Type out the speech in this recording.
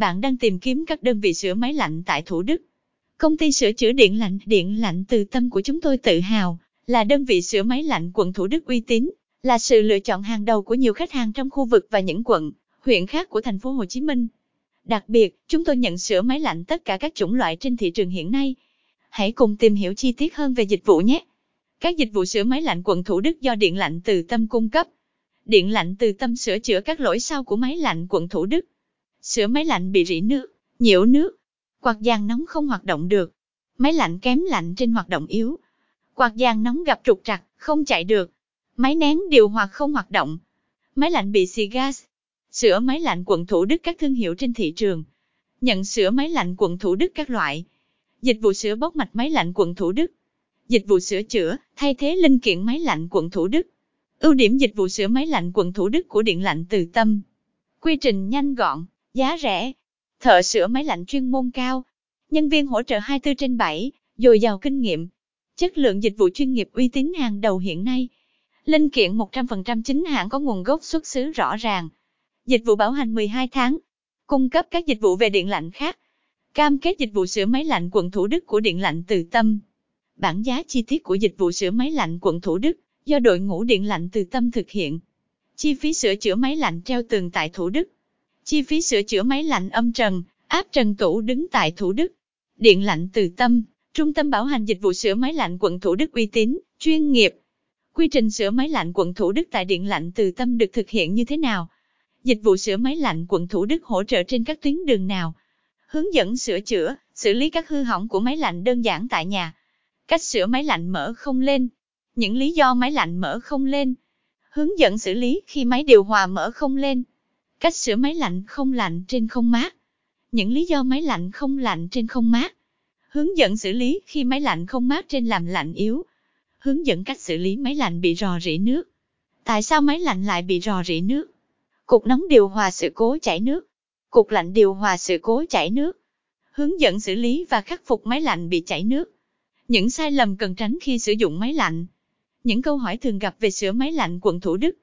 Bạn đang tìm kiếm các đơn vị sửa máy lạnh tại Thủ Đức. Công ty sửa chữa điện lạnh, điện lạnh từ tâm của chúng tôi tự hào, là đơn vị sửa máy lạnh quận Thủ Đức uy tín, là sự lựa chọn hàng đầu của nhiều khách hàng trong khu vực và những quận, huyện khác của thành phố Hồ Chí Minh. Đặc biệt, chúng tôi nhận sửa máy lạnh tất cả các chủng loại trên thị trường hiện nay. Hãy cùng tìm hiểu chi tiết hơn về dịch vụ nhé. Các dịch vụ sửa máy lạnh quận Thủ Đức do Điện lạnh Từ Tâm cung cấp. Điện lạnh Từ Tâm sửa chữa các lỗi sau của máy lạnh quận Thủ Đức. Sửa máy lạnh bị rỉ nước, nhiễu nước, quạt giàn nóng không hoạt động được, máy lạnh kém lạnh trên hoạt động yếu, quạt giàn nóng gặp trục trặc, không chạy được, máy nén điều hòa không hoạt động, máy lạnh bị xì gas. Sửa máy lạnh quận Thủ Đức các thương hiệu trên thị trường. Nhận sửa máy lạnh quận Thủ Đức các loại. Dịch vụ sửa bóc mạch máy lạnh quận Thủ Đức. Dịch vụ sửa chữa, thay thế linh kiện máy lạnh quận Thủ Đức. Ưu điểm dịch vụ sửa máy lạnh quận Thủ Đức của Điện lạnh Từ Tâm. Quy trình nhanh gọn, giá rẻ. Thợ sửa máy lạnh chuyên môn cao. Nhân viên hỗ trợ 24 trên 7, dồi dào kinh nghiệm. Chất lượng dịch vụ chuyên nghiệp uy tín hàng đầu hiện nay. Linh kiện 100% chính hãng có nguồn gốc xuất xứ rõ ràng. Dịch vụ bảo hành 12 tháng. Cung cấp các dịch vụ về điện lạnh khác. Cam kết dịch vụ sửa máy lạnh quận Thủ Đức của Điện lạnh Từ Tâm. Bản giá chi tiết của dịch vụ sửa máy lạnh quận Thủ Đức do đội ngũ Điện lạnh Từ Tâm thực hiện. Chi phí sửa chữa máy lạnh treo tường tại Thủ Đức. Chi phí sửa chữa máy lạnh âm trần, áp trần tủ đứng tại Thủ Đức. Điện lạnh Từ Tâm, Trung tâm bảo hành dịch vụ sửa máy lạnh quận Thủ Đức uy tín, chuyên nghiệp. Quy trình sửa máy lạnh quận Thủ Đức tại Điện lạnh Từ Tâm được thực hiện như thế nào? Dịch vụ sửa máy lạnh quận Thủ Đức hỗ trợ trên các tuyến đường nào? Hướng dẫn sửa chữa, xử lý các hư hỏng của máy lạnh đơn giản tại nhà. Cách sửa máy lạnh mở không lên. Những lý do máy lạnh mở không lên. Hướng dẫn xử lý khi máy điều hòa mở không lên. Cách sửa máy lạnh không lạnh trên không mát. Những lý do máy lạnh không lạnh trên không mát. Hướng dẫn xử lý khi máy lạnh không mát trên làm lạnh yếu. Hướng dẫn cách xử lý máy lạnh bị rò rỉ nước. Tại sao máy lạnh lại bị rò rỉ nước? Cục nóng điều hòa sự cố chảy nước. Cục lạnh điều hòa sự cố chảy nước. Hướng dẫn xử lý và khắc phục máy lạnh bị chảy nước. Những sai lầm cần tránh khi sử dụng máy lạnh. Những câu hỏi thường gặp về sửa máy lạnh quận Thủ Đức.